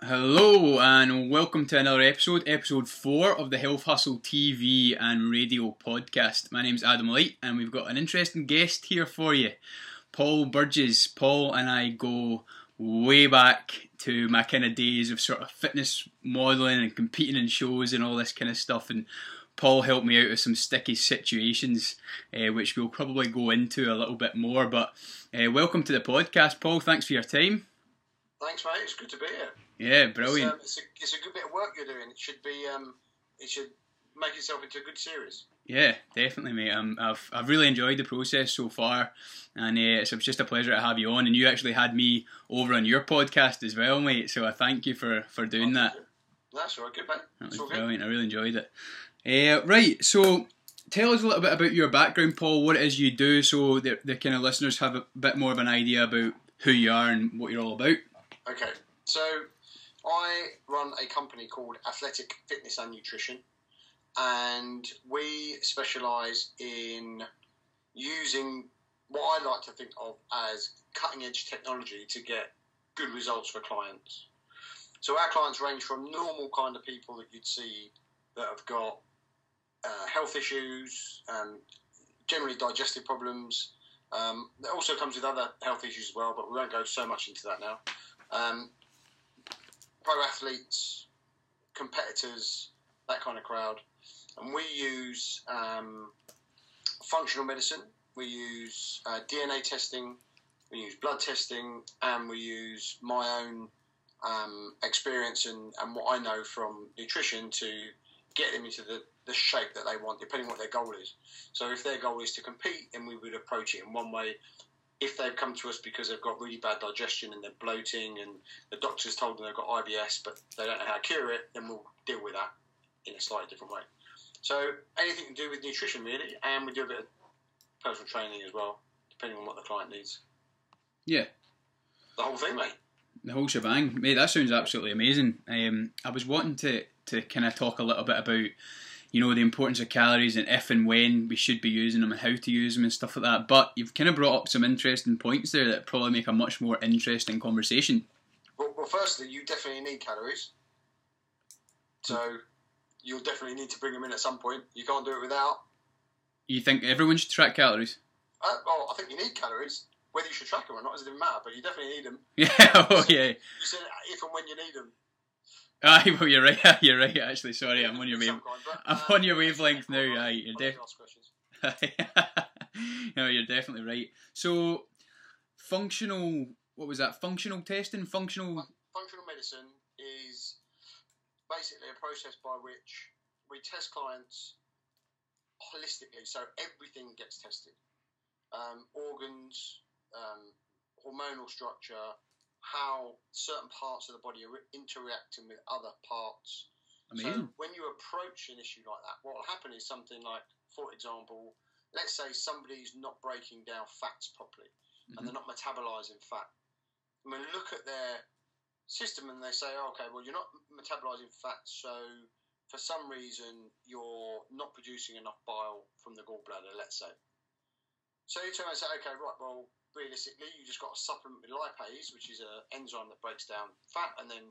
Hello and welcome to another episode, episode four of the Health Hustle TV and radio podcast. My name's Adam Light and we've got an interesting guest here for you, Paul Burgess. Paul and I go way back to my kind of days of sort of fitness modelling and competing in shows and all this kind of stuff. And Paul helped me out of some sticky situations, uh, which we'll probably go into a little bit more. But uh, welcome to the podcast, Paul. Thanks for your time. Thanks, mate. It's good to be here. Yeah, brilliant. It's, um, it's, a, it's a good bit of work you're doing. It should be. Um, it should make itself into a good series. Yeah, definitely, mate. Um, I've I've really enjoyed the process so far, and uh, it's just a pleasure to have you on. And you actually had me over on your podcast as well, mate. So I thank you for for doing Oh, that. That's all right, good, mate. That was good. brilliant. I really enjoyed it. Uh, right, so tell us a little bit about your background, Paul. What it is you do, so the the kind of listeners have a bit more of an idea about who you are and what you're all about. Okay, so I run a company called Athletic Fitness and Nutrition, and we specialise in using what I like to think of as cutting edge technology to get good results for clients. So our clients range from normal kind of people that you'd see that have got uh, health issues, um, generally digestive problems. Um, it also comes with other health issues as well, but we won't go so much into that now um, pro athletes, competitors, that kind of crowd. And we use um, functional medicine, we use uh, DNA testing, we use blood testing, and we use my own um, experience and, and what I know from nutrition to get them into the, the shape that they want, depending on what their goal is. So if their goal is to compete, then we would approach it in one way if they've come to us because they've got really bad digestion and they're bloating and the doctor's told them they've got IBS but they don't know how to cure it, then we'll deal with that in a slightly different way. So anything to do with nutrition really, and we do a bit of personal training as well, depending on what the client needs. Yeah, The whole thing, mate. the whole shebang, mate. That sounds absolutely amazing. Um, I was wanting to to kind of talk a little bit about, you know, the importance of calories and if and when we should be using them and how to use them and stuff like that. But you've kind of brought up some interesting points there that probably make a much more interesting conversation. Well, well, firstly, you definitely need calories. So you'll definitely need to bring them in at some point. You can't do it without. You think everyone should track calories? Uh, well, I think you need calories. Whether you should track them or not doesn't even matter, but you definitely need them. Yeah. Oh yeah. You said if and when you need them. Aye, well, you're right. You're right. Actually, sorry, I'm on your wave. Some kind, but, I'm um, on your wavelength now. Aye, you're I'll def- ask questions. no, you're definitely right. So, functional. What was that? Functional testing. Functional. Functional medicine is basically a process by which we test clients holistically, so everything gets tested um, organs, um, hormonal structure, how certain parts of the body are interacting with other parts. Amazing. So when you approach an issue like that, what will happen is something like, for example, let's say somebody's not breaking down fats properly and they're mm-hmm. not metabolizing fat. I mean, look at their system and they say, okay, well, you're not metabolizing fat, so for some reason you're not producing enough bile from the gallbladder, let's say. So you turn and say, okay, right, well, realistically, you just got to supplement with lipase, which is an enzyme that breaks down fat, and then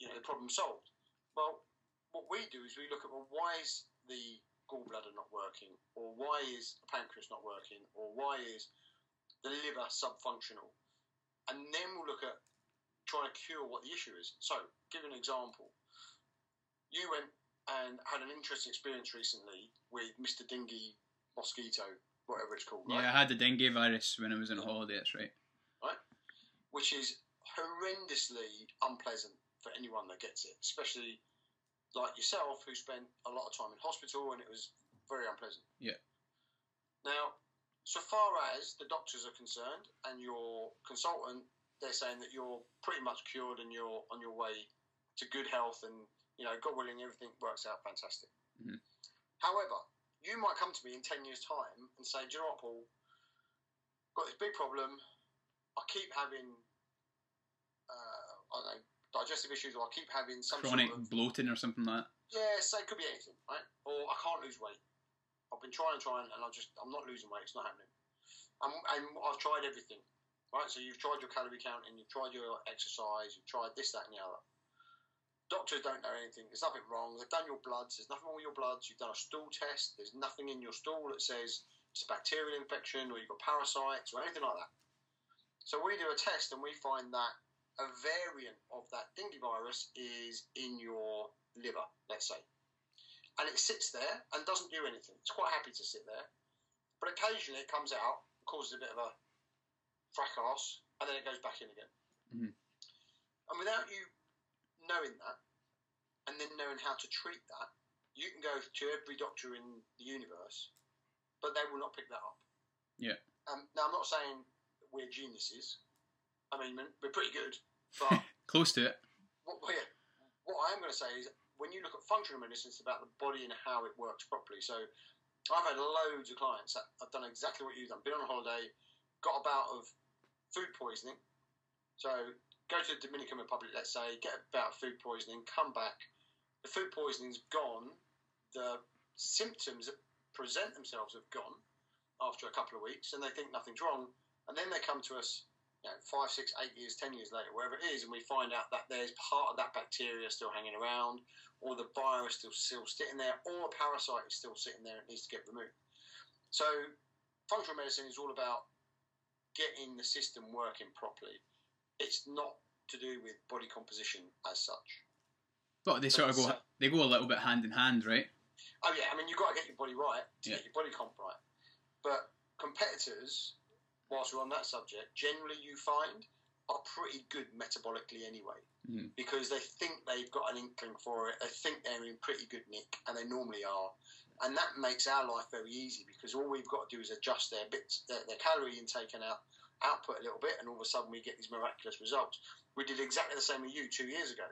you know the problem solved. Well, what we do is we look at well, why is the gallbladder not working, or why is the pancreas not working, or why is the liver subfunctional, and then we'll look at trying to cure what the issue is. So, give an example. You went and had an interesting experience recently with Mr. Dingy mosquito, whatever it's called, right? Yeah, I had the dengue virus when I was on holiday. That's right. Right, which is horrendously unpleasant for anyone that gets it, especially like yourself who spent a lot of time in hospital and it was very unpleasant. Yeah. Now, so far as the doctors are concerned and your consultant, they're saying that you're pretty much cured and you're on your way to good health and, you know, God willing, everything works out fantastic. Mhm. However, you might come to me in 10 years' time and say, do you know what, Paul? Got this big problem. I keep having, uh, I don't know, digestive issues, or I keep having some Chronic sort of bloating or something like that. yeah, so it could be anything, right? Or I can't lose weight. I've been trying and trying, and I just I'm not losing weight. It's not happening. I'm, and I've tried everything. right? So you've tried your calorie counting, you've tried your exercise, you've tried this, that, and the other. Doctors don't know anything. There's nothing wrong. They've done your bloods. There's nothing wrong with your bloods. You've done a stool test. There's nothing in your stool that says it's a bacterial infection or you've got parasites or anything like that. So we do a test and we find that a variant of that dengue virus is in your liver, let's say. And it sits there and doesn't do anything. It's quite happy to sit there. But occasionally it comes out, causes a bit of a fracas, and then it goes back in again. Mhm. And without you knowing that, and then knowing how to treat that, you can go to every doctor in the universe, but they will not pick that up. Yeah. Um, now, I'm not saying we're geniuses. I mean, we're- pretty good, but Close to it. what, we're, what I am going to say is when you look at functional medicine, it's about the body and how it works properly. So I've had loads of clients that have done exactly what you've done. Been on a holiday, got a bout of food poisoning. So go to the Dominican Republic, let's say, get about food poisoning, come back. The food poisoning's gone. The symptoms that present themselves have gone after a couple of weeks, and they think nothing's wrong. And then they come to us you know, five, six, eight years, ten years later, wherever it is, and we find out that there's part of that bacteria still hanging around, or the virus still still sitting there, or a parasite is still sitting there and needs to get removed. So, functional medicine is all about getting the system working properly. It's not to do with body composition as such. But they sort of go. They go a little bit hand in hand, right? Oh yeah, I mean you've got to get your body right to Yeah. get your body comp right. But competitors, whilst we're on that subject, generally you find are pretty good metabolically anyway, Mhm. because they think they've got an inkling for it. They think they're in pretty good nick, and they normally are. And that makes our life very easy because all we've got to do is adjust their bits, their, their calorie intake and out, output a little bit, and all of a sudden we get these miraculous results. We did exactly the same with you two years ago.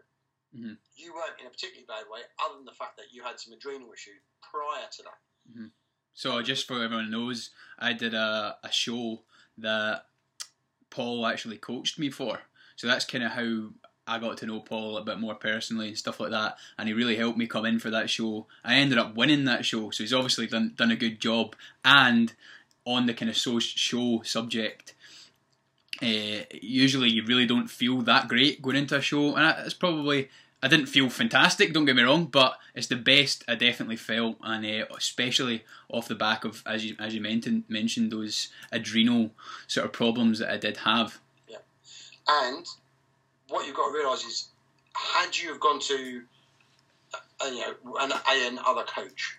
Mhm. You weren't in a particularly bad way, other than the fact that you had some adrenal issues prior to that. So just for everyone knows, I did a, a show that Paul actually coached me for. So that's kind of how I got to know Paul a bit more personally and stuff like that. And he really helped me come in for that show. I ended up winning that show, so he's obviously done done a good job. And on the kind of so show subject, uh, usually you really don't feel that great going into a show, and it's probably I didn't feel fantastic. Don't get me wrong, but it's the best I definitely felt, and uh, especially off the back of as you as you mentioned mentioned those adrenal sort of problems that I did have. And what you've got to realise is, had you have gone to, uh, you know, an an other coach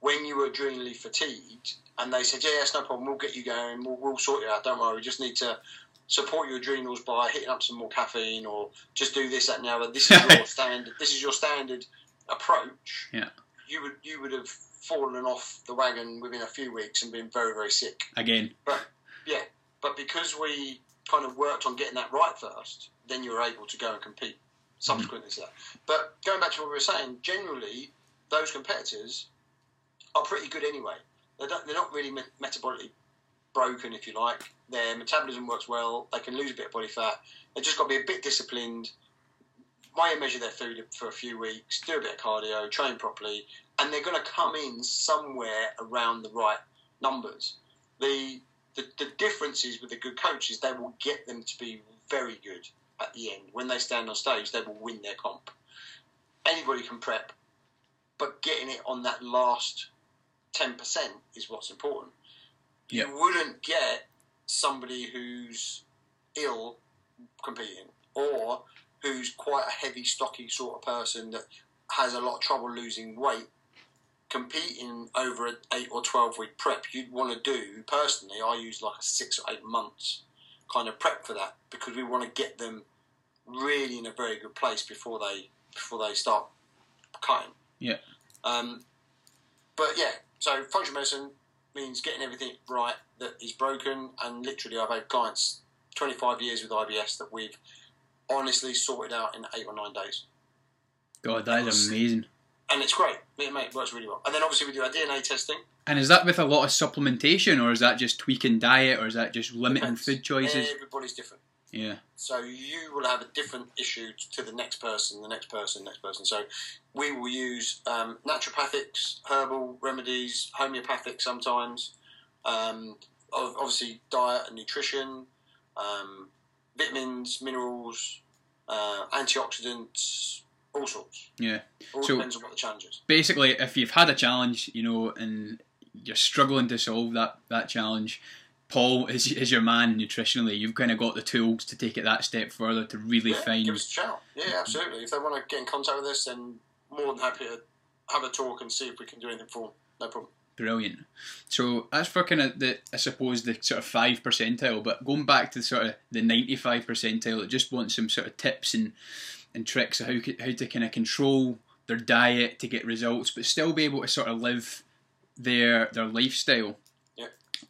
when you were adrenally fatigued, and they said, "Yeah, that's no problem. We'll get you going. We'll, we'll sort you out. Don't worry. We just need to." Support your adrenals by hitting up some more caffeine, or just do this, that, and the other. This is your standard. This is your standard approach. Yeah. You would you would have fallen off the wagon within a few weeks and been very very sick. Again, But Yeah, but because we kind of worked on getting that right first, then you were able to go and compete subsequently to that. But going back to what we were saying, generally those competitors are pretty good anyway. They don't, they're not really me- metabolically broken, if you like. Their metabolism works well. They can lose a bit of body fat. They've just got to be a bit disciplined. Weigh and measure their food for a few weeks. Do a bit of cardio. Train properly, and they're going to come in somewhere around the right numbers. The the, the difference is with the good coaches, they will get them to be very good at the end. When they stand on stage, they will win their comp. Anybody can prep, but getting it on that last 10% is what's important. Yeah. You wouldn't get somebody who's ill competing or who's quite a heavy, stocky sort of person that has a lot of trouble losing weight competing over an eight or twelve week prep, you'd want to do personally. I use like a six or eight months kind of prep for that because we want to get them really in a very good place before they before they start cutting. Yeah. Um, but yeah, so functional medicine means getting everything right that is broken, and literally, I've had clients twenty five years with IBS that we've honestly sorted out in eight or nine days God, that is amazing. and it's great. It, mate, it works really well. And then obviously we do our DNA testing. And is that with a lot of supplementation, or is that just tweaking diet, or is that just limiting Depends. food choices? Everybody's different. Yeah, So you will have a different issue to the next person, the next person, next person. So we will use um, naturopathics, herbal remedies, homeopathic sometimes. Um, obviously diet and nutrition. um, vitamins, minerals, uh, antioxidants, all sorts. Yeah. All So- depends on what the challenge is. Basically, if you've had a challenge, you know, and you're struggling to solve that, that challenge, Paul is, is your man nutritionally. You've kind of got the tools to take it that step further to really Yeah, find. give us a shout. Yeah, absolutely. If they want to get in contact with us, then more than happy to have a talk and see if we can do anything for them. No problem. Brilliant. So as for kind of the, I suppose the sort of five percentile, but going back to sort of the ninety-five percentile, it just wants some sort of tips and and tricks of how how to kind of control their diet to get results, but still be able to sort of live their their lifestyle.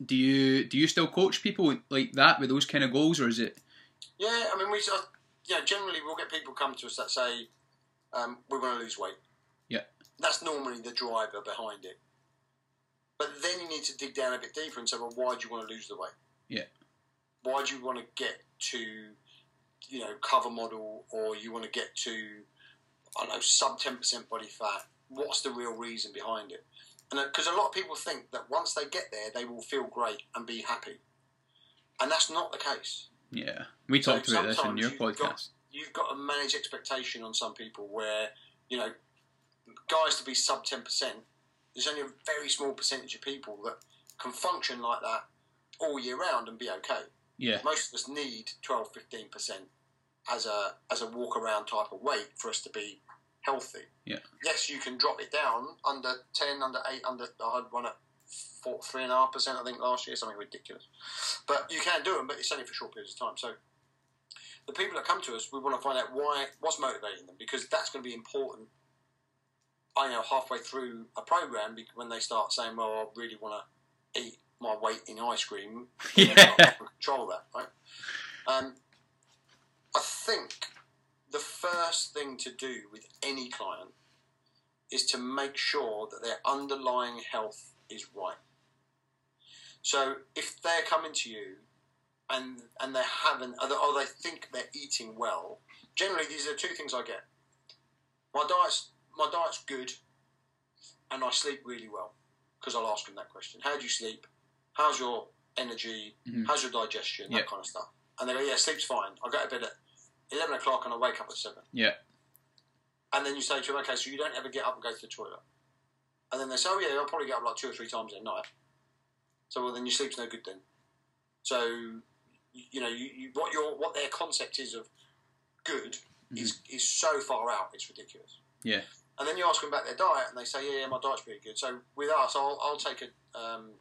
Yeah. Do you do you still coach people like that with those kind of goals, or is it? Yeah, I mean, we, uh, you know, generally we'll get people come to us that say, um, we want to lose weight. Yeah. That's normally the driver behind it. But then you need to dig down a bit deeper and say, well, why do you want to lose the weight? Yeah. Why do you want to get to, you know, cover model or you want to get to, I don't know, sub 10% body fat? What's the real reason behind it? And because a lot of people think that once they get there, they will feel great and be happy. And that's not the case. Yeah, we So talked about this in your you've got- podcast. you've got to manage expectation on some people where, you know, guys to be sub 10%, there's only a very small percentage of people that can function like that all year round and be okay. Yeah, Most of us need 12, 15% as a, as a walk around type of weight for us to be healthy. Yeah. Yes, you can drop it down under 10, under 8, under, I had one at four, 3.5%, I think, last year, something ridiculous. But you can do them, but it's only for short periods of time. So the people that come to us, we want to find out why, what's motivating them, because that's going to be important. I know halfway through a program when they start saying, "Well, I really want to eat my weight in ice cream," Yeah. Control that, right? Um, I think the first thing to do with any client is to make sure that their underlying health is right. So if they're coming to you and and they haven't or they, think they're eating well, generally these are two things I get. My diet's my diet's good, and I sleep really well because I'll ask them that question. How do you sleep? How's your energy? Mhm. How's your digestion? That Yeah. kind of stuff. And they go, yeah, sleep's fine. I go to bed at eleven o'clock and I wake up at seven. Yeah. And then you say to them, okay, so you don't ever get up and go to the toilet. And then they say, oh yeah, I'll probably get up like two or three times a night. So well, then your sleep's no good then. So you, know, you, you, what your what their concept is of good is is so far out, it's ridiculous. Yeah. And then you ask them about their diet, and they say, yeah, yeah, my diet's pretty good. So with us, I'll, I'll take a um,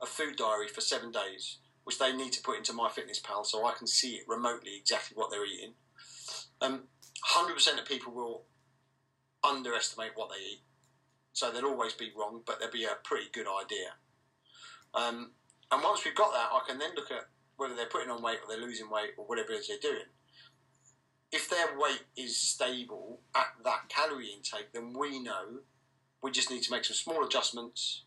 a food diary for seven days, which they need to put into MyFitnessPal, so I can see it remotely exactly what they're eating. Um, hundred percent of people will underestimate what they eat, so they'll always be wrong, but there'll be a pretty good idea. Um, and once we've got that, I can then look at whether they're putting on weight or they're losing weight or whatever it is they're doing. If their weight is stable at that calorie intake, then we know we just need to make some small adjustments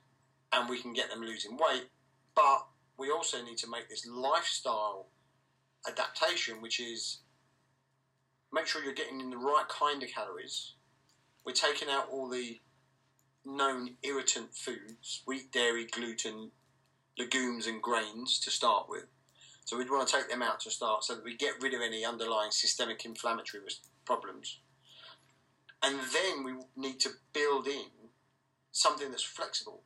and we can get them losing weight. But we also need to make this lifestyle adaptation, which is make sure you're getting in the right kind of calories. We're taking out all the known irritant foods, wheat, dairy, gluten, legumes, and grains to start with. So we'd want to take them out to start so that we get rid of any underlying systemic inflammatory problems. And then we need to build in something that's flexible.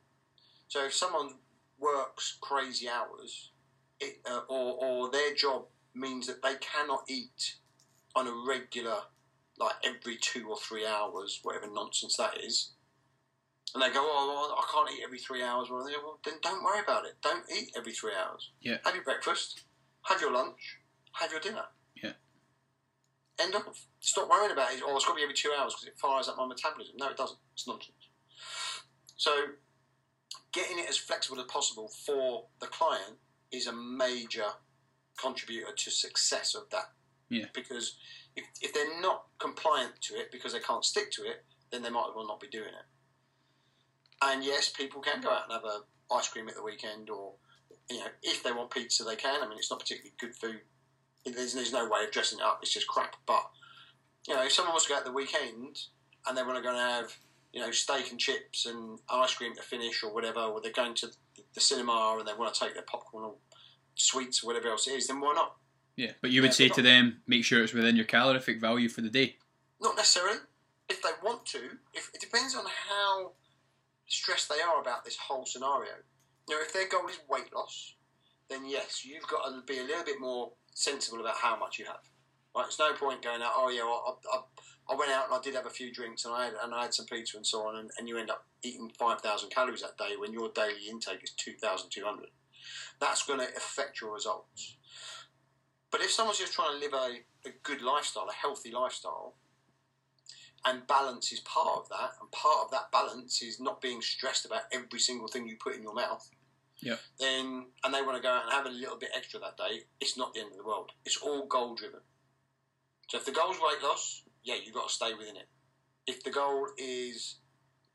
So if someone works crazy hours, it, uh, or, or their job means that they cannot eat on a regular, like every two or three hours, whatever nonsense that is, and they go, oh, well, I can't eat every three hours. Well, they go, well, then don't worry about it. Don't eat every three hours. Yeah. Have your breakfast, have your lunch, have your dinner. Yeah. End of. Stop worrying about it. Oh, it's got to be every two hours because it fires up my metabolism. No, it doesn't. It's nonsense. So, getting it as flexible as possible for the client is a major contributor to success of that. Yeah. Because if, if they're not compliant to it because they can't stick to it, then they might as well not be doing it. And yes, people can go out and have a ice cream at the weekend, or you know, if they want pizza, they can. I mean, it's not particularly good food. There's, there's no way of dressing it up. It's just crap. But you know, if someone wants to go out the weekend and they want to go and have you know steak and chips and ice cream to finish or whatever, or they're going to the cinema and they want to take their popcorn or sweets, or whatever else it is, then why not? Yeah, but you would say but to them, make sure it's within your calorific value for the day. Not necessarily. If they want to, if it depends on how stressed they are about this whole scenario. You know, if their goal is weight loss, then yes, you've got to be a little bit more sensible about how much you have. Right? It's no point going out. Oh yeah, well, I, I, I went out and I did have a few drinks and I had, and I had some pizza and so on, and, and you end up eating five thousand calories that day when your daily intake is two thousand two hundred. That's going to affect your results. But if someone's just trying to live a, a good lifestyle, a healthy lifestyle, and balance is part of that, and part of that balance is not being stressed about every single thing you put in your mouth. Yep. Then, and they want to go out and have a little bit extra that day. It's not the end of the world. It's all goal driven. So if the goal is weight loss, yeah, you've got to stay within it. If the goal is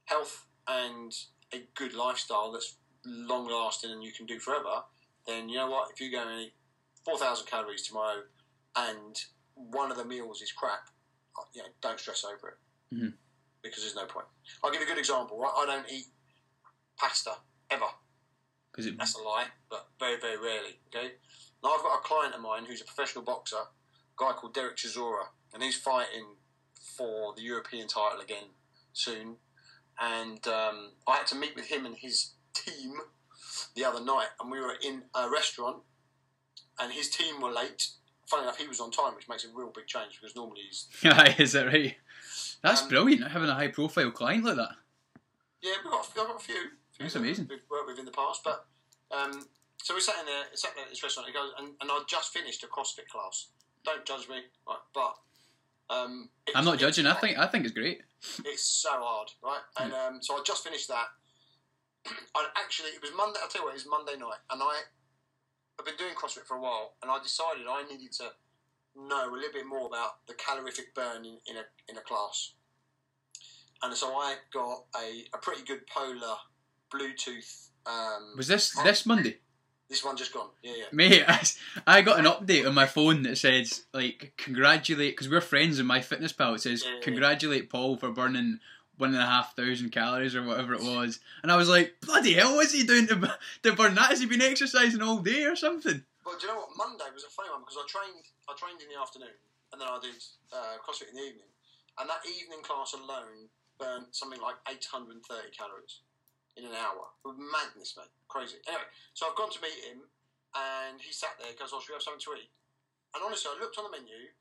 health and a good lifestyle that's long lasting and you can do forever, then you know what? If you go and eat four thousand calories tomorrow, and one of the meals is crap, uh, you know, don't stress over it Mhm. because there's no point. I'll give you a good example. I don't eat pasta ever. It, That's a lie, but very, very rarely. Okay. Now I've got a client of mine who's a professional boxer, a guy called Derek Chisora, and he's fighting for the European title again soon. And um, I had to meet with him and his team the other night, and we were in a restaurant, and his team were late. Funny enough, he was on time, which makes a real big change because normally he's is that right? That's Um, brilliant, having a high profile client like that. Yeah, we've got, I've got a few. few That's that amazing. We've worked with in the past, but um, so we sat in there, sat there at this restaurant. He goes, and, and I just finished a CrossFit class. Don't judge me, right? But um, I'm not judging. I think I think it's great. it's so hard, right? And um, so I just finished that. I actually, it was Monday. I'll tell you what, it was Monday night, and I, I've been doing CrossFit for a while, and I decided I needed to know a little bit more about the calorific burn in, in a in a class. And so I got a, a pretty good polar Bluetooth. Um, Was this this Monday? This one just gone? Yeah, yeah. Mate, I, I got an update on my phone that says like congratulate because we're friends and MyFitnessPal. It says Yeah, yeah, yeah. congratulate Paul for burning one and a half thousand calories or whatever it was, and I was like, bloody hell, what's he doing to, to burn that? Has he been exercising all day or something? But do you know what? Monday was a funny one because I trained. I trained in the afternoon, and then I did uh, CrossFit in the evening. And that evening class alone burned something like 830 calories in an hour. Madness, mate. Crazy. Anyway, so I've gone to meet him, and he sat there. Goes, "Oh, should we have something to eat?" And honestly, I looked on the menu,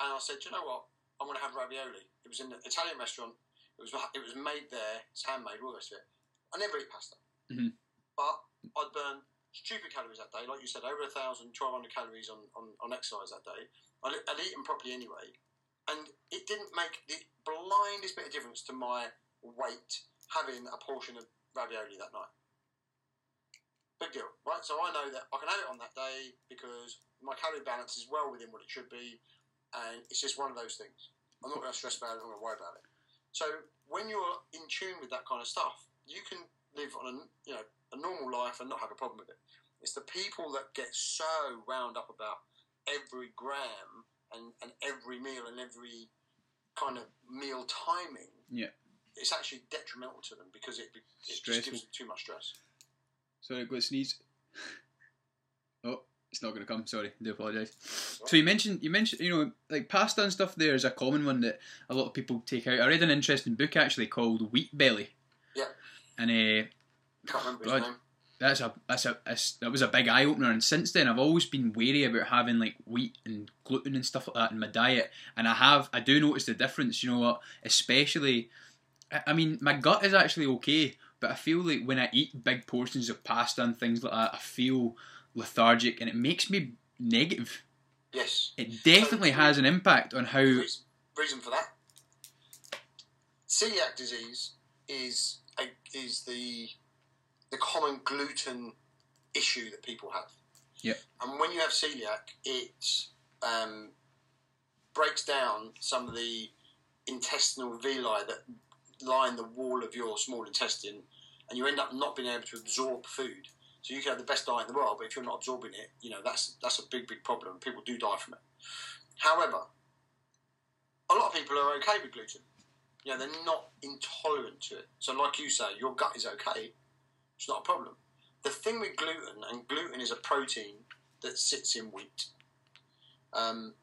and I said, "Do you know what? I'm going to have ravioli." It was in an Italian restaurant. It was it was made there. It's handmade. All the rest of it. I never eat pasta, Mhm. but I'd burn stupid calories that day. Like you said, over a thousand, twelve hundred calories on, on, on exercise that day. I'd, I'd eaten properly anyway, and it didn't make the blindest bit of difference to my weight having a portion of ravioli that night. Big deal, right? So I know that I can have it on that day because my calorie balance is well within what it should be, and it's just one of those things. I'm not going to stress about it. I'm not going to worry about it. So when you're in tune with that kind of stuff, you can live on a you know a normal life and not have a problem with it. It's the people that get so wound up about every gram and, and every meal and every kind of meal timing. Yeah. It's actually detrimental to them because it, it just gives them too much stress. Sorry, I've got to sneeze. Oh, it's not going to come. Sorry, I do apologise. So you mentioned you mentioned you know like pasta and stuff. There is a common one that a lot of people take out. I read an interesting book actually called Wheat Belly. Yeah. And uh, Can't remember his name. that's a that's a that's, that was a big eye opener. And since then, I've always been wary about having like wheat and gluten and stuff like that in my diet. And I have I do notice the difference. You know what? Especially, I, I mean, my gut is actually okay, but I feel like when I eat big portions of pasta and things like that, I feel lethargic, and it makes me negative. Yes. It definitely has an impact on how. Reason, reason for that. Celiac disease is a, is the the common gluten issue that people have. Yep. And when you have celiac, it um, breaks down some of the intestinal villi that line the wall of your small intestine, and you end up not being able to absorb food. So you can have the best diet in the world, but if you're not absorbing it, you know that's that's a big, big problem. People do die from it. However, a lot of people are okay with gluten. You know, they're not intolerant to it. So, like you say, your gut is okay. It's not a problem. The thing with gluten, and gluten is a protein that sits in wheat. Um,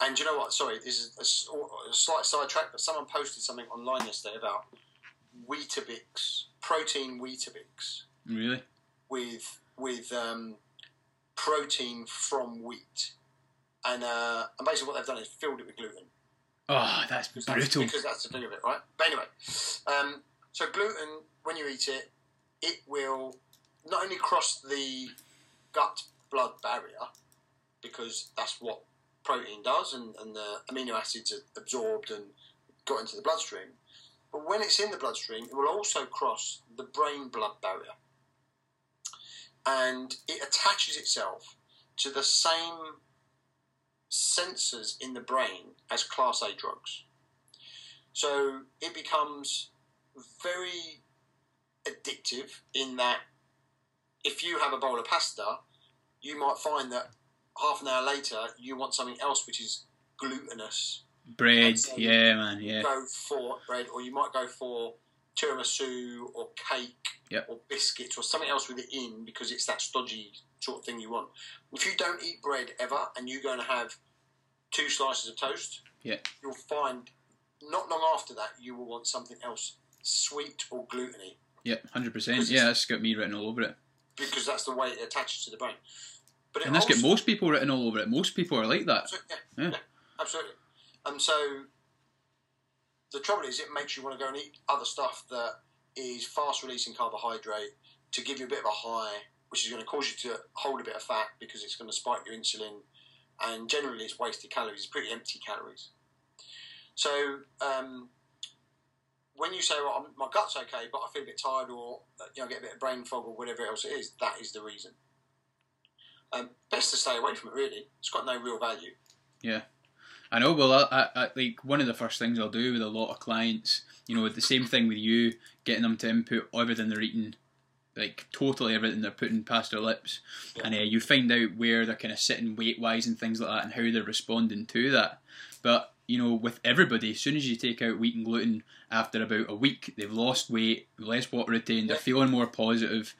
and you know what? Sorry, this is a slight sidetrack, but someone posted something online yesterday about Weetabix, protein Weetabix Really? with with um, protein from wheat, and uh, and basically what they've done is filled it with gluten. Oh, that's Because that's- brutal. Because that's the thing of it, right? But anyway, um, so gluten, when you eat it, it will not only cross the gut blood barrier, because that's what protein does, and, and the amino acids are absorbed and got into the bloodstream, but when it's in the bloodstream, it will also cross the brain blood barrier. And it attaches itself to the same sensors in the brain as class A drugs. So it becomes very addictive in that if you have a bowl of pasta, you might find that half an hour later you want something else which is glutinous. Bread, So- um, yeah, man, yeah. Go for bread, or you might go for tiramisu or cake Yep. or biscuits or something else with it in because it's that stodgy sort of thing you want. If you don't eat bread ever and you're going to have two slices of toast, Yeah. you'll find not long after that you will want something else sweet or gluteny Yep, hundred percent. Yeah, that's got me written all over it. because that's the way it attaches to the brain. But And that's got most people written all over it. Most people are like that. Absolutely, Yeah. yeah, yeah, absolutely. And so the trouble is, it makes you want to go and eat other stuff that is fast releasing carbohydrate to give you a bit of a high, which is going to cause you to hold a bit of fat because it's going to spike your insulin. And generally, it's wasted calories, it's pretty empty calories. So um, when you say, well, my gut's okay, but I feel a bit tired or you know, get a bit of brain fog or whatever else it is, that is the reason. Um, best to stay away from it, really. It's got no real value. Yeah. I know. Well, I, I, I, like one of the first things I'll do with a lot of clients, you know, the same thing with you, getting them to input everything they're eating, like totally everything they're putting past their lips, Yeah. and uh, you find out where they're kind of sitting weight wise and things like that, and how they're responding to that. But you know, with everybody, as soon as you take out wheat and gluten, after about a week, they've lost weight, less water retained, they're feeling more positive.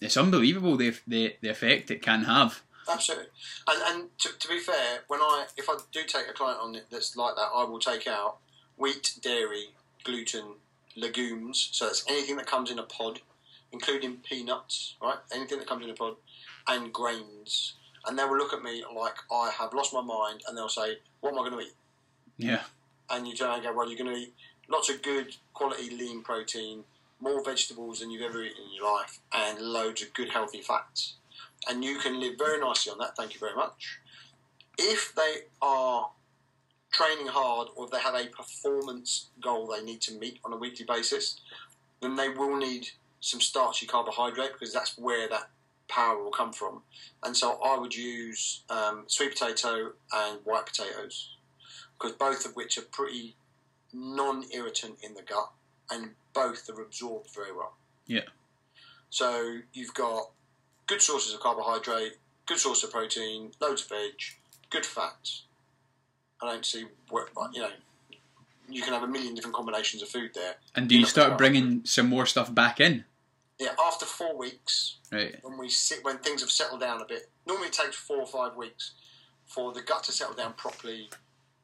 It's unbelievable the the, the effect it can have. Absolutely, and and to, to be fair, when I if I do take a client on it that's like that, I will take out wheat, dairy, gluten, legumes. So that's anything that comes in a pod, including peanuts, right? Anything that comes in a pod, and grains. And they will look at me like I have lost my mind, and they'll say, "What am I going to eat?" Yeah, And you turn around and go, "Well, you're going to eat lots of good quality lean protein, more vegetables than you've ever eaten in your life, and loads of good healthy fats." and you can live very nicely on that. Thank you very much. If they are training hard or they have a performance goal they need to meet on a weekly basis, then they will need some starchy carbohydrate because that's where that power will come from. And so I would use um, sweet potato and white potatoes because both of which are pretty non-irritant in the gut and both are absorbed very well. Yeah. So you've got good sources of carbohydrate, good source of protein, loads of veg, good fats. I don't see what you know, you can have a million different combinations of food there. and do you start bringing some more stuff back in? Yeah, after four weeks, Right. when we sit, when things have settled down a bit, normally it takes four or five weeks for the gut to settle down properly,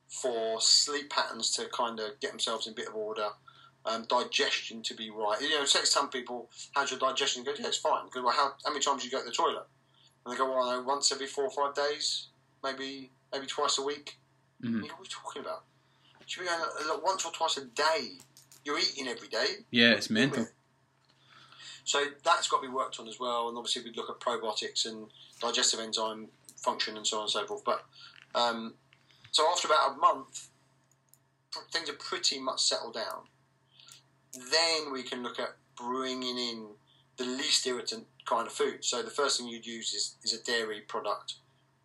for sleep patterns to kind of get themselves in a bit of order, um, digestion to be right. You know, say some people, "How's your digestion?" Go, "Yeah, it's fine." Go, "Well, how, how many times do you go to the toilet?" And they go, "Well, I know once every four or five days, maybe maybe twice a week." Mhm. What are we talking about? You should be going once or twice a day. You're eating every day. Yeah, it's mental. So that's got to be worked on as well, and obviously we'd look at probiotics and digestive enzyme function and so on and so forth. But um, so after about a month, pr- things are pretty much settled down. Then we can look at bringing in the least irritant kind of food. So the first thing you'd use is, is a dairy product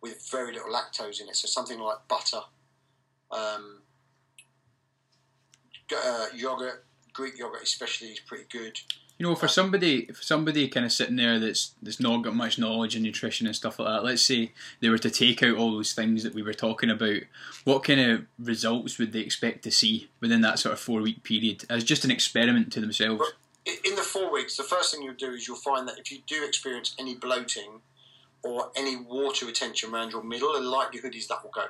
with very little lactose in it. So something like butter, um, uh, yogurt, Greek yogurt especially is pretty good. You know, for somebody, for somebody kind of sitting there that's that's not got much knowledge in nutrition and stuff like that. Let's say they were to take out all those things that we were talking about. What kind of results would they expect to see within that sort of four week period as just an experiment to themselves? In the four weeks, the first thing you'll do is you'll find that if you do experience any bloating or any water retention around your middle, the likelihood is that will go.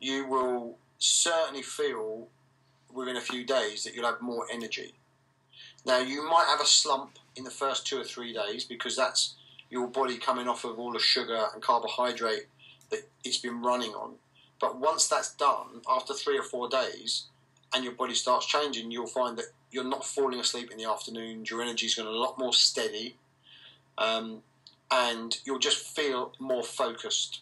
You will certainly feel within a few days that you'll have more energy. Now, you might have a slump in the first two or three days because that's your body coming off of all the sugar and carbohydrate that it's been running on. But once that's done, after three or four days, and your body starts changing, you'll find that you're not falling asleep in the afternoons. Your energy is going to a lot more steady, um, and you'll just feel more focused.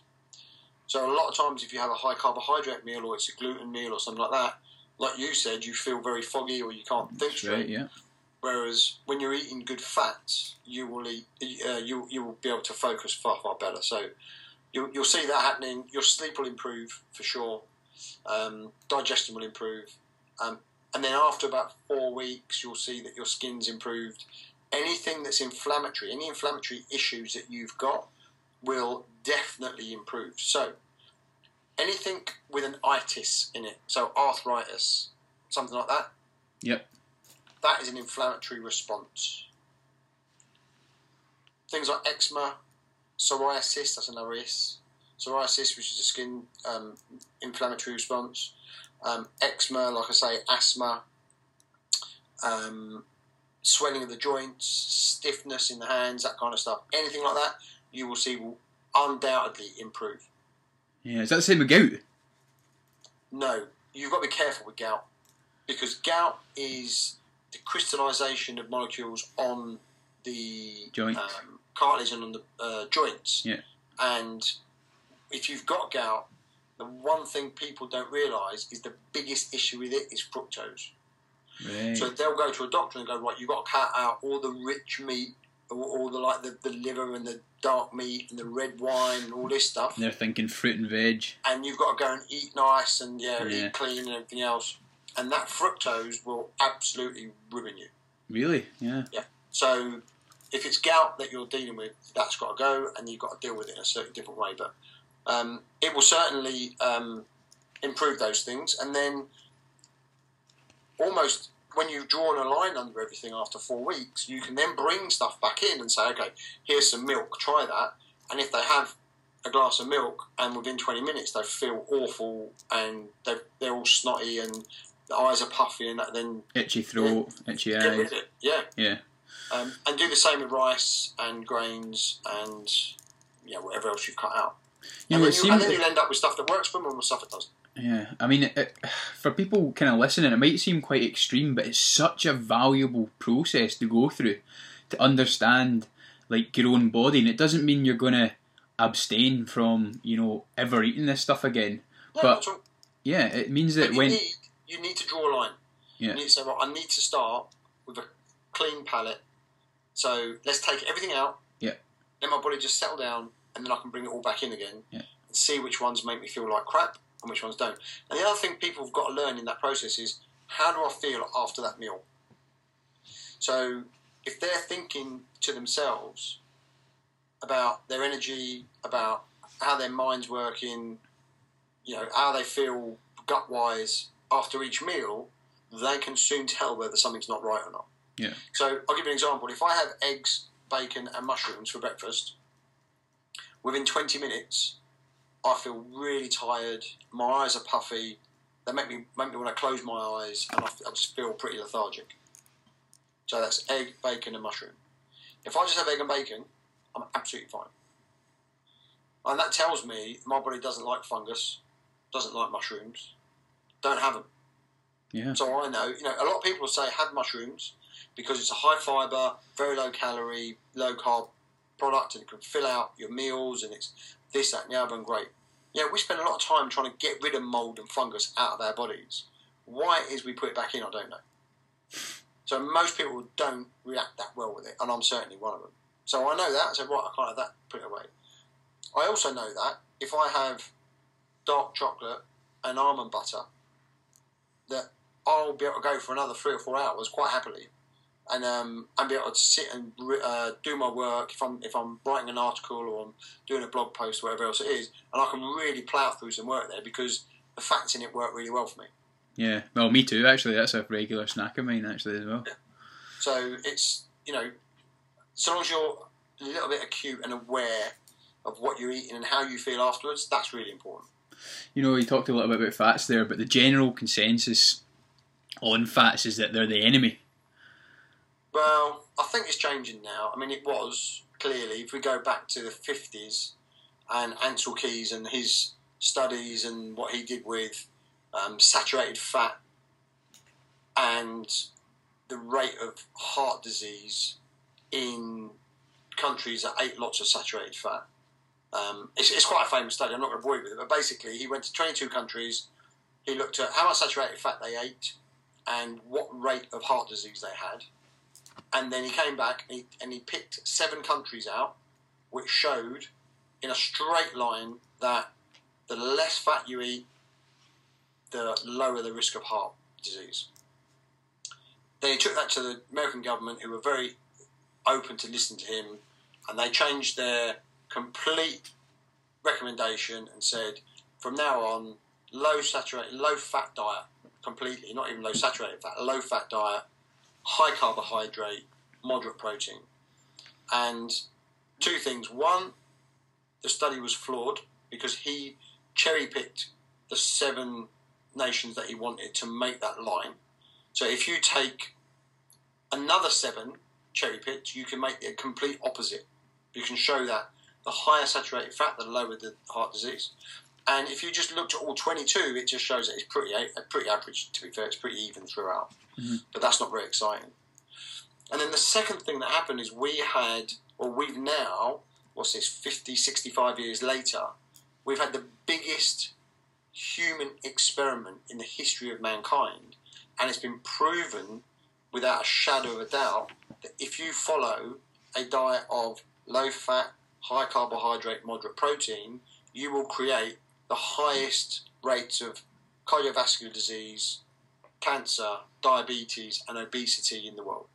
So a lot of times, if you have a high carbohydrate meal or it's a gluten meal or something like that, like you said, you feel very foggy or you can't think straight. yeah. Whereas when you're eating good fats, you will eat, uh, you you will be able to focus far far better. So you'll, you'll see that happening. Your sleep will improve for sure. Um, digestion will improve, um, and then after about four weeks, you'll see that your skin's improved. Anything that's inflammatory, any inflammatory issues that you've got, will definitely improve. So anything with an itis in it, so arthritis, something like that Yep. That is an inflammatory response. Things like eczema, psoriasis, that's another is. Psoriasis, which is a skin um, inflammatory response. Um, eczema, like I say, asthma, um, swelling of the joints, stiffness in the hands, that kind of stuff. Anything like that, you will see will undoubtedly improve. Yeah. Is that the same with gout? No, you've got to be careful with gout because gout is the crystallization of molecules on the Joints. um, cartilage and on the uh, joints. Yeah. And if you've got gout, the one thing people don't realise is the biggest issue with it is fructose. Right. So they'll go to a doctor and go, right, you've got to cut out all the rich meat, all, all the like the, the liver and the dark meat and the red wine and all this stuff They're thinking fruit and veg. and you've got to go and eat nice and yeah, Yeah. eat clean and everything else. And that fructose will absolutely ruin you. Really? Yeah. Yeah. So if it's gout that you're dealing with, that's got to go, and you've got to deal with it in a certain different way. But um, it will certainly um, improve those things, and then almost when you've drawn a line under everything after four weeks, you can then bring stuff back in and say, okay, here's some milk, try that. And if they have a glass of milk and within 20 minutes they feel awful and they're, they're all snotty and the eyes are puffy and that, then Itchy throat, itchy get rid eyes. it. Yeah. Yeah. Um, and do the same with rice and grains and yeah, whatever else you've cut out. Yeah, and, then it you, and seems then you'll end up with stuff that works for them and stuff that doesn't. Yeah, I mean, it, it, for people kind of listening, it might seem quite extreme, but it's such a valuable process to go through to understand like your own body, and it doesn't mean you're going to abstain from you know ever eating this stuff again. No, But- not at all. Yeah, it means that when you need to draw a line. Yeah. You need to say, well, I need to start with a clean palate. So let's take everything out. Yeah. Let my body just settle down, and then I can bring it all back in again. Yeah. And see which ones make me feel like crap and which ones don't. And the other thing people have got to learn in that process is how do I feel after that meal. So if they're thinking to themselves about their energy, about how their mind's working, you know, how they feel gut wise after each meal, they can soon tell whether something's not right or not. Yeah. So I'll give you an example. If I have eggs, bacon, and mushrooms for breakfast, within 20 minutes, I feel really tired. My eyes are puffy. They make me make me want to close my eyes, and I, I just feel pretty lethargic. So that's egg, bacon, and mushroom. If I just have egg and bacon, I'm absolutely fine. And that tells me my body doesn't like fungus, doesn't like mushrooms, don't have them. yeah, So I know, you know, a lot of people say have mushrooms because it's a high fiber, very low calorie, low carb product and it can fill out your meals and it's this, that, and the other and great. Yeah, we spend a lot of time trying to get rid of mold and fungus out of our bodies. Why it is we put it back in, I don't know. So most people don't react that well with it, and I'm certainly one of them. So I know that. I said, right, I can't have that. Put it away. I also know that if I have dark chocolate and almond butter, that I'll be able to go for another three or four hours quite happily, and um, and be able to sit and uh, do my work if I'm if I'm writing an article or I'm doing a blog post, or whatever else it is, and I can really plough through some work there because the facts in it work really well for me. yeah. Well, me too. Actually, that's a regular snack of mine actually as well. So it's you know, so long as you're a little bit acute and aware of what you're eating and how you feel afterwards, that's really important. You know, you talked a little bit about fats there, but the general consensus on fats is that they're the enemy. Well, I think it's changing now. I mean, it was clearly, if we go back to the 50s and Ancel Keys and his studies and what he did with um, saturated fat and the rate of heart disease in countries that ate lots of saturated fat. Um, it's, it's, quite a famous study. I'm not going to bore you with it, but basically, he went to 22 countries. He looked at how much saturated fat they ate and what rate of heart disease they had. And then he came back and he, and he picked seven countries out, which showed in a straight line that the less fat you eat, the lower the risk of heart disease. Then he took that to the American government, who were very open to listen to him, and they changed their complete recommendation and said, from now on, low saturated, low fat diet completely, not even low saturated fat, low fat diet, high carbohydrate, moderate protein. And two things. One, the study was flawed because he cherry picked the seven nations that he wanted to make that line. So if you take another seven cherry picked, you can make the complete opposite. You can show that the higher saturated fat, the lower the heart disease. And if you just looked at all 22, it just shows that it's pretty pretty average. To be fair, it's pretty even throughout. Mm-hmm. But that's not very exciting. And then the second thing that happened is we had, or we've now, what's this, 50, 65 years later, we've had the biggest human experiment in the history of mankind. And it's been proven without a shadow of a doubt that if you follow a diet of low fat, high carbohydrate, moderate protein, you will create the highest rates of cardiovascular disease, cancer, diabetes, and obesity in the world.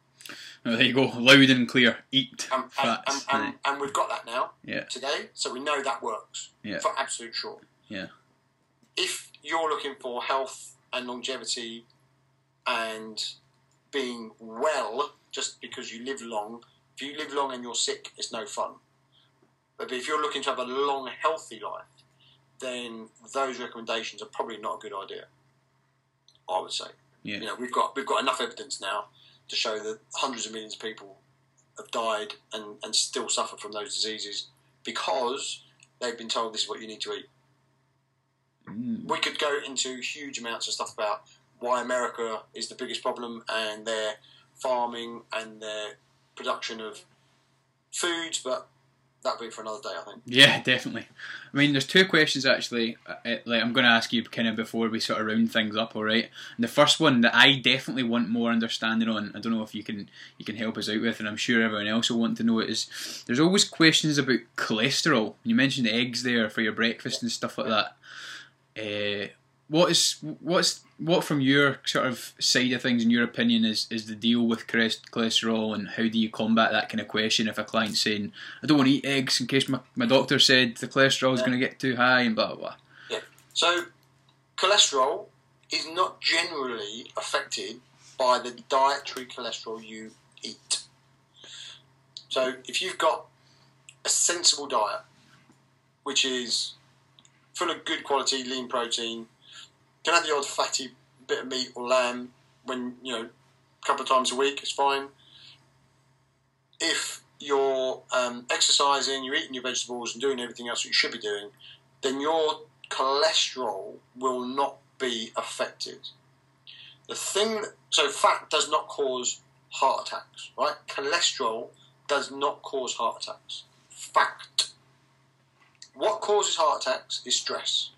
Oh, there you go, loud and clear. Eat and, fats. And, and, and, we've got that now yeah. today, so we know that works yeah. for absolute sure. Yeah. If you're looking for health and longevity and being well just because you live long, if you live long and you're sick, it's no fun. But if you're looking to have a long, healthy life, then those recommendations are probably not a good idea. I would say. Yeah. You know, we've got we've got enough evidence now to show that hundreds of millions of people have died and, and still suffer from those diseases because they've been told this is what you need to eat. Mm. We could go into huge amounts of stuff about why America is the biggest problem and their farming and their production of foods, but that'll be for another day, I think. Yeah, definitely. I mean, there's two questions actually. Uh, uh, like I'm going to ask you kind of before we sort of round things up. All right. And the first one that I definitely want more understanding on. I don't know if you can you can help us out with, and I'm sure everyone else will want to know it. Is there's always questions about cholesterol. You mentioned eggs there for your breakfast and stuff like that. Uh, what is what's what from your sort of side of things in your opinion is is the deal with cholesterol and how do you combat that kind of question if a client's saying I don't want to eat eggs in case my, my doctor said the cholesterol is yeah. going to get too high and blah blah blah. Yeah. So cholesterol is not generally affected by the dietary cholesterol you eat. So if you've got a sensible diet, which is full of good quality lean protein, can have the odd fatty bit of meat or lamb when you know a couple of times a week. It's fine. If you're um, exercising, you're eating your vegetables, and doing everything else that you should be doing, then your cholesterol will not be affected. The thing, so fat does not cause heart attacks, right? Cholesterol does not cause heart attacks. Fact. What causes heart attacks is stress.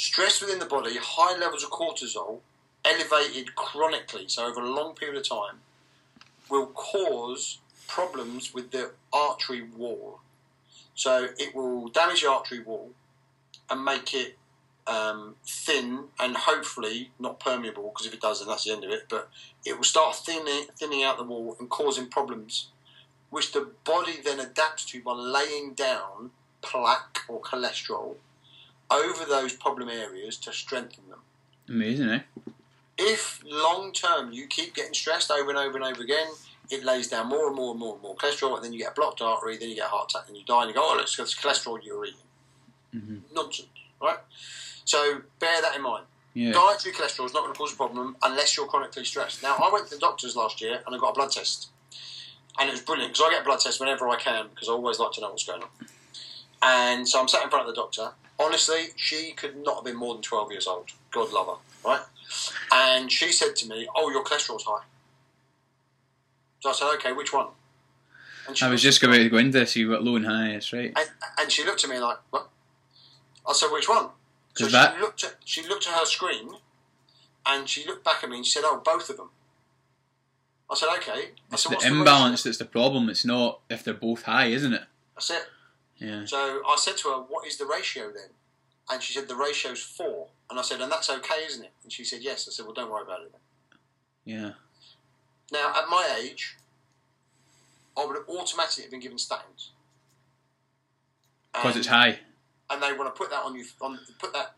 Stress within the body, high levels of cortisol, elevated chronically, so over a long period of time, will cause problems with the artery wall. So it will damage the artery wall and make it um, thin and hopefully not permeable, because if it does, then that's the end of it. But it will start thinning, thinning out the wall and causing problems, which the body then adapts to by laying down plaque or cholesterol over those problem areas to strengthen them. Amazing, eh? If long term you keep getting stressed over and over and over again, it lays down more and more and more and more cholesterol, and then you get a blocked artery, then you get a heart attack, and you die, and you go, oh, it's, cholesterol you're eating. Mhm. Nonsense, right? So bear that in mind. Yeah. Dietary cholesterol is not going to cause a problem unless you're chronically stressed. Now, I went to the doctors last year and I got a blood test. And it was brilliant because I get a blood test whenever I can because I always like to know what's going on. And so I'm sat in front of the doctor. Honestly, she could not have been more than 12 years old. God love her, right? And she said to me, Oh, your cholesterol's high. So I said, Okay, which one? And she I was just about to go into this. You got low and high. That's right. and, and she looked at me like, "What?" I said, "Which one?" So she that- looked at she looked at her screen, and she looked back at me and she said, "Oh, both of them." I said, "Okay." I It's said, the "What's imbalance ratio?" that's the problem. It's not if they're both high, isn't it? That's it. Yeah. So I said to her, "What is the ratio then?" And she said, "The ratio's four. And I said, "And that's okay, isn't it?" And she said, "Yes." I said, "Well, don't worry about it then." Yeah. Now, at my age, I would have automatically been given statins. Because it's high. and they want to put that on you on put that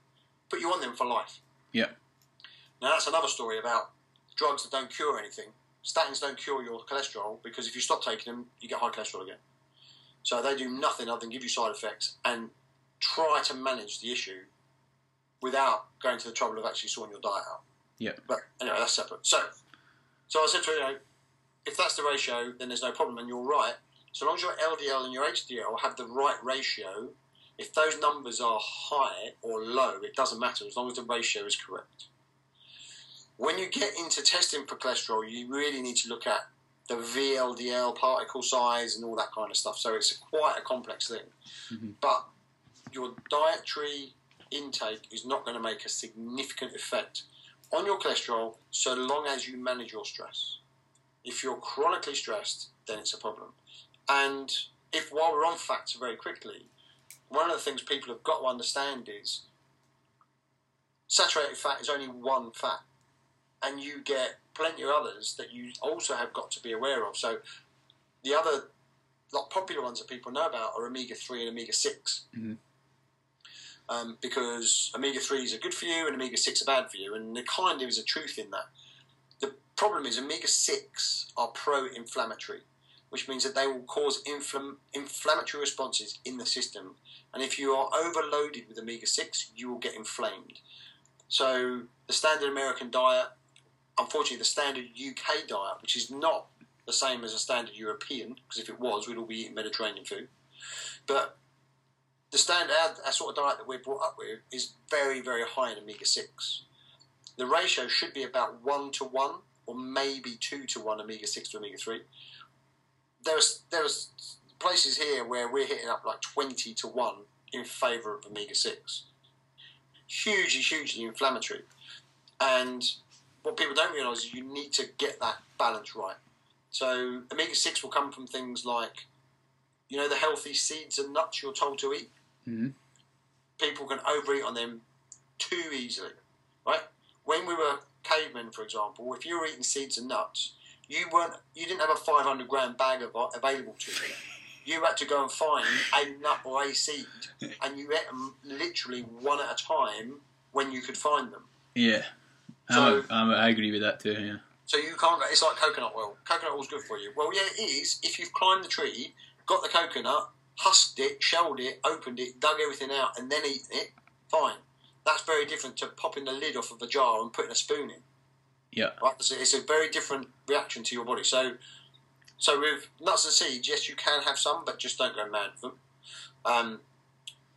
put you on them for life. Yeah. Now that's another story about drugs that don't cure anything. Statins don't cure your cholesterol because if you stop taking them, you get high cholesterol again. So they do nothing other than give you side effects and try to manage the issue without going to the trouble of actually sorting your diet out. Yeah. But anyway, that's separate. So, so I said to her, you know, if that's the ratio, then there's no problem, and you're right. So long as your LDL and your HDL have the right ratio, if those numbers are high or low, it doesn't matter as long as the ratio is correct. When you get into testing for cholesterol, you really need to look at the VLDL particle size and all that kind of stuff. So it's quite a complex thing. Mhm. But your dietary intake is not going to make a significant effect on your cholesterol so long as you manage your stress. If you're chronically stressed, then it's a problem. And if while we're on fats very quickly, one of the things people have got to understand is saturated fat is only one fat, and you get plenty of others that you also have got to be aware of. So the other like popular ones that people know about are omega three and omega 6 Mhm. Um, because omega threes are good for you and omega six are bad for you, and there kind of is a truth in that. The problem is omega six are pro-inflammatory, which means that they will cause inflam- inflammatory responses in the system, and if you are overloaded with omega six, you will get inflamed. So the standard American diet, unfortunately, the standard UK diet, which is not the same as a standard European, because if it was, we'd all be eating Mediterranean food. But the standard, our, sort of diet that we're brought up with, is very, very high in omega six. The ratio should be about one to one, or maybe two to one omega six to omega three. There's there's places here where we're hitting up like twenty to one in favour of omega six. Hugely, hugely inflammatory, and what people don't realise is you need to get that balance right. So omega six will come from things like, you know, the healthy seeds and nuts you're told to eat. Mhm. People can overeat on them too easily, right? When we were cavemen, for example, if you were eating seeds and nuts, you weren't, you didn't have a 500 gram bag of, available to you. You had to go and find a nut or a seed, and you ate them literally one at a time when you could find them. Yeah. So- I'm, I agree with that too. Yeah. So you can't. It's like coconut oil. Coconut oil's good for you. Well, yeah, it is. If you've climbed the tree, got the coconut, husked it, shelled it, opened it, dug everything out, and then eaten it, fine. That's very different to popping the lid off of a jar and putting a spoon in. Yeah. Right. It's a, it's a very different reaction to your body. So, so with nuts and seeds, yes, you can have some, but just don't go mad with them. Um,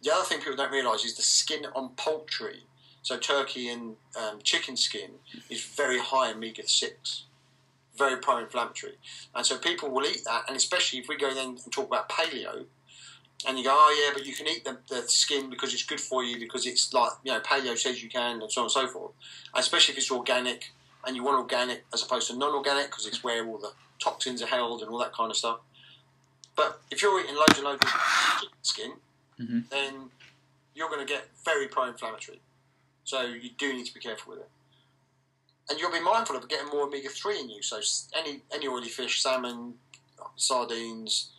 the other thing people don't realise is the skin on poultry. So turkey and um, chicken skin is very high in omega six, very pro-inflammatory, and so people will eat that. And especially if we go then and talk about paleo, and you go, oh yeah, but you can eat the, the skin because it's good for you because it's like you know paleo says you can, and so on and so forth. And especially if it's organic and you want organic as opposed to non-organic because it's where all the toxins are held and all that kind of stuff. But if you're eating loads and loads of chicken skin, Mhm. then you're going to get very pro-inflammatory. So you do need to be careful with it. And you'll be mindful of getting more omega three in you. So any any oily fish, salmon, sardines,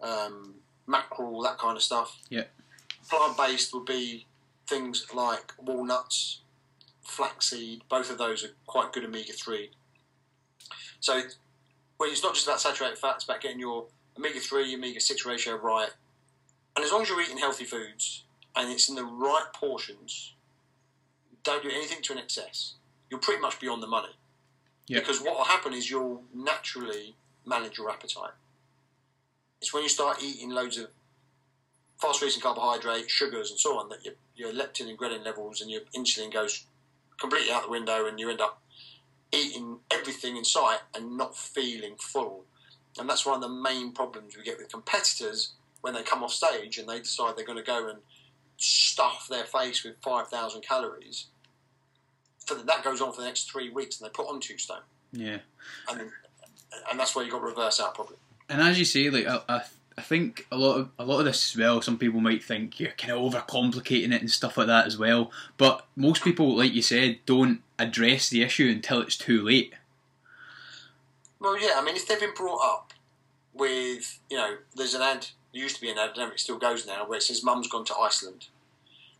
um, mackerel, that kind of stuff. Yeah. Plant based would be things like walnuts, flaxseed. Both of those are quite good omega three. So well, it's not just about saturated fat; it's about getting your omega three, omega six ratio right. And as long as you're eating healthy foods and it's in the right portions, don't do anything to an excess. You'll pretty much be on the money. Yep. Because what will happen is you'll naturally manage your appetite. It's when you start eating loads of fast releasing carbohydrates, sugars, and so on that your, your leptin and ghrelin levels and your insulin goes completely out the window and you end up eating everything in sight and not feeling full. And that's one of the main problems we get with competitors when they come off stage and they decide they're going to go and stuff their face with 5,000 calories. For the, that goes on for the next three weeks and they put on two stone. Yeah. And, and that's where you've got to reverse out probably. And as you say, like I, I, I think a lot of a lot of this as well. Some people might think you're kind of overcomplicating it and stuff like that as well. But most people, like you said, don't address the issue until it's too late. Well, yeah, I mean, if they've been brought up with, you know, there's an ad, there used to be an ad, I don't know if it still goes now, where it says mum's gone to Iceland.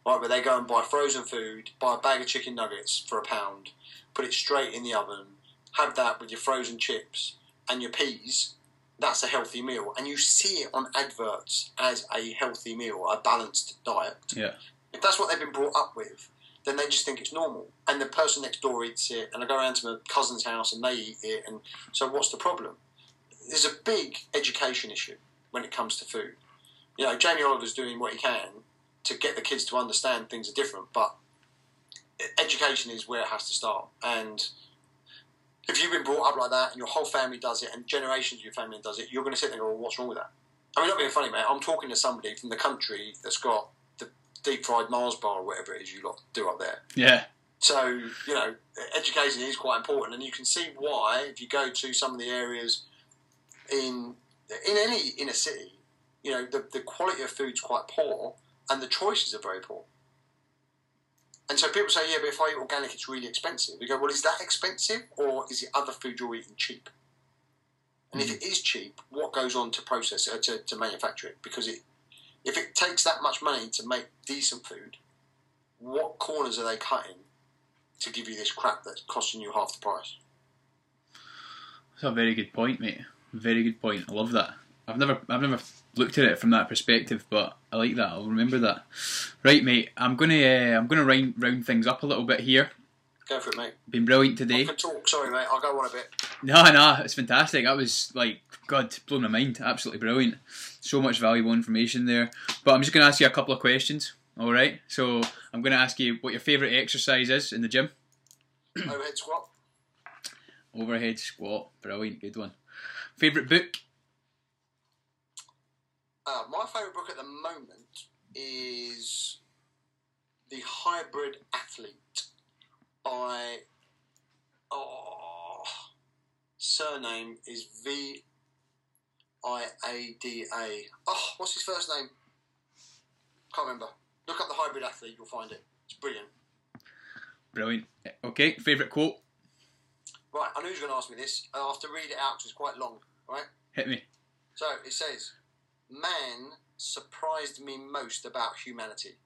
Right, where they go and buy frozen food, buy a bag of chicken nuggets for a pound, put it straight in the oven, have that with your frozen chips and your peas. That's a healthy meal. And you see it on adverts as a healthy meal, a balanced diet. Yeah. If that's what they've been brought up with, then they just think it's normal. And the person next door eats it, and I go around to my cousin's house and they eat it. And so, what's the problem? There's a big education issue when it comes to food. You know, Jamie Oliver's doing what he can to get the kids to understand things are different, but education is where it has to start. And if you've been brought up like that and your whole family does it and generations of your family does it, you're going to sit there and go, well, what's wrong with that? I mean, not being funny, mate. I'm talking to somebody from the country that's got the deep fried Mars bar or whatever it is you lot do up there. Yeah. So, you know, education is quite important, and you can see why if you go to some of the areas in in any inner city, you know, the, the quality of food's quite poor and the choices are very poor. And so people say, yeah, but if I eat organic, it's really expensive. We go, well, is that expensive or is it other food you're eating cheap? And if hmm. it is cheap, what goes on to process it, to, to manufacture it? Because it, if it takes that much money to make decent food, what corners are they cutting to give you this crap that's costing you half the price? That's a very good point, mate. Very good point. I love that. I've never, I've never looked at it from that perspective, but I like that. I'll remember that. Right, mate. I'm gonna, uh, I'm gonna round, round things up a little bit here. Go for it, mate. Been brilliant today. I can talk. Sorry, mate. I'll go on a bit. No, no, it's fantastic. That was like, God, blown my mind. Absolutely brilliant. So much valuable information there. But I'm just going to ask you a couple of questions. All right. So I'm going to ask you what your favourite exercise is in the gym. Overhead squat. Overhead squat. Brilliant. Good one. Favourite book? Uh, my favourite book at the moment is The Hybrid Athlete by. Oh, surname is V I A D A. Oh, what's his first name? Can't remember. Look up The Hybrid Athlete, you'll find it. It's brilliant. Brilliant. Okay. Favourite quote? Right, I knew you were going to ask me this. I have to read it out because it's quite long, right? Hit me. So it says, Man surprised me most about humanity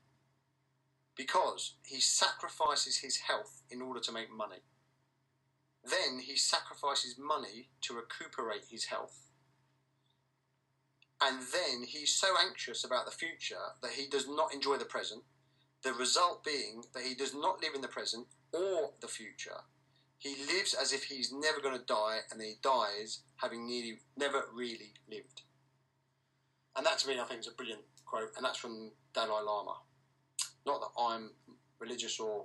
because he sacrifices his health in order to make money. Then he sacrifices money to recuperate his health. And then he's so anxious about the future that he does not enjoy the present. The result being that he does not live in the present or the future. He lives as if he's never going to die, and then he dies having nearly never really lived. And that to me, I think, is a brilliant quote, and that's from Dalai Lama. Not that I'm religious or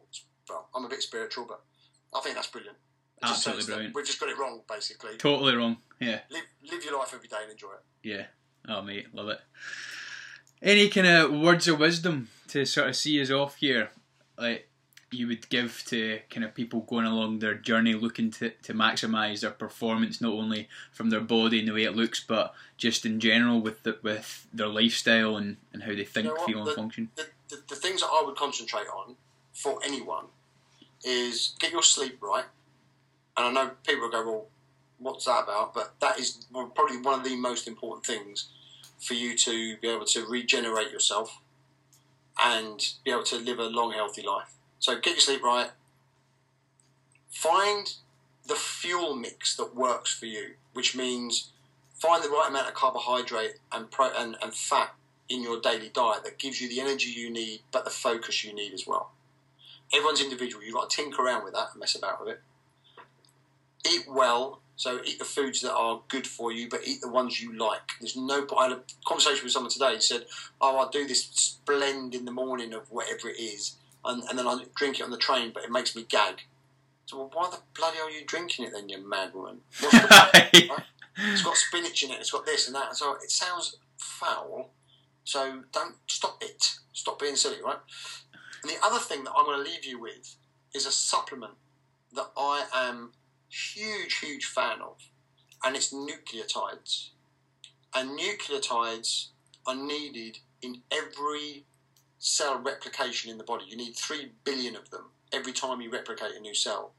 well, I'm a bit spiritual, but I think that's brilliant. It Absolutely ah, says brilliant. We've just got it wrong, basically. Totally wrong. Yeah. Live, live your life every day and enjoy it. Yeah. Oh, mate, love it. Any kind of words of wisdom to sort of see us off here, like you would give to kind of people going along their journey, looking to, to maximise their performance, not only from their body and the way it looks, but just in general with the, with their lifestyle and, and how they think, You know feel, and function. The, the, the things that I would concentrate on for anyone is get your sleep right. And I know people will go, well, what's that about? But that is probably one of the most important things for you to be able to regenerate yourself and be able to live a long, healthy life. So get your sleep right. Find the fuel mix that works for you. which means find the right amount of carbohydrate and pro- and, and fat in your daily diet that gives you the energy you need, but the focus you need as well. Everyone's individual. You've got to tinker around with that and mess about with it. Eat well, so eat the foods that are good for you, but eat the ones you like. There's no. I had a conversation with someone today. He said, "Oh, I do this blend in the morning of whatever it is, and, and then I drink it on the train, but it makes me gag." So, well, why the bloody are you drinking it then, you mad woman? The right? It's got spinach in it. It's got this and that. And so it sounds foul. So don't stop it. Stop being silly, right? And the other thing that I'm going to leave you with is a supplement that I am huge, huge fan of, and it's nucleotides. And nucleotides are needed in every cell replication in the body. You need three billion of them every time you replicate a new cell.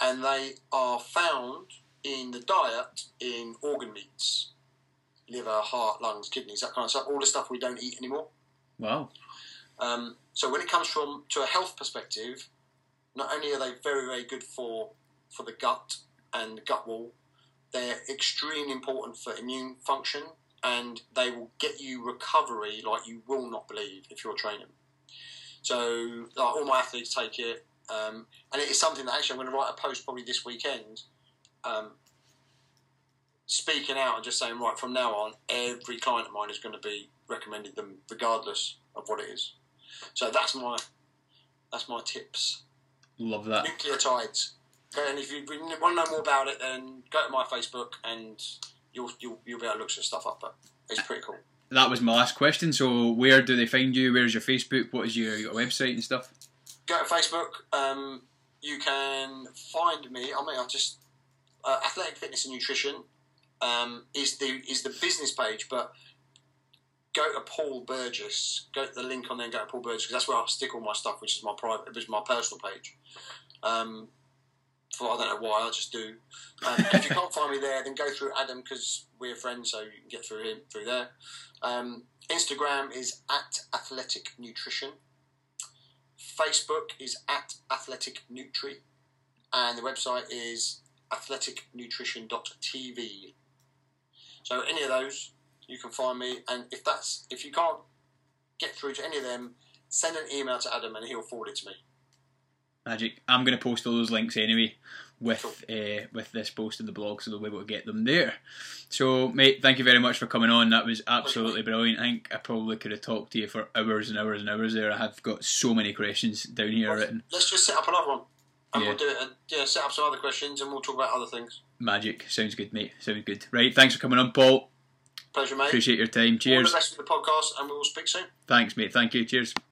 And they are found in the diet in organ meats liver, heart, lungs, kidneys, that kind of stuff, all the stuff we don't eat anymore. Wow. Um, so when it comes from to a health perspective, not only are they very, very good for for the gut and the gut wall, they're extremely important for immune function, and they will get you recovery like you will not believe if you're training. So like, all my athletes take it, um, and it is something that actually I'm going to write a post probably this weekend. Um, speaking out and just saying, right, from now on, every client of mine is going to be recommended them, regardless of what it is. So that's my that's my tips. Love that. Nucleotides. And if you want to know more about it, then go to my Facebook and you'll you'll, you'll be able to look some stuff up. But it's pretty cool. That was my last question. So, where do they find you? Where's your Facebook? What is your, your website and stuff? Go to Facebook. Um, you can find me. I mean, I just uh, athletic fitness and nutrition um, is the is the business page, but go to Paul Burgess. Go to the link on there and go to Paul Burgess because that's where I stick all my stuff, which is my private, which is my personal page. Um, for I don't know why, I just do. Um, if you can't find me there, then go through Adam because we're friends, so you can get through him through there. Um, Instagram is at Athletic Nutrition. Facebook is at Athletic Nutri, and the website is athleticnutrition.tv. So any of those, you can find me. And if that's if you can't get through to any of them, send an email to Adam and he'll forward it to me. Magic. I'm going to post all those links anyway with uh, with this post in the blog, so they'll be able to get them there. So, mate, thank you very much for coming on. That was absolutely brilliant. I think I probably could have talked to you for hours and hours and hours there. I have got so many questions down here written. Let's just set up another one. And yeah. we'll do it. Yeah, set up some other questions and we'll talk about other things. Magic. Sounds good, mate. Sounds good. Right. Thanks for coming on, Paul. Pleasure, mate. Appreciate your time. Cheers. All the best of the podcast and we will speak soon. Thanks, mate. Thank you. Cheers.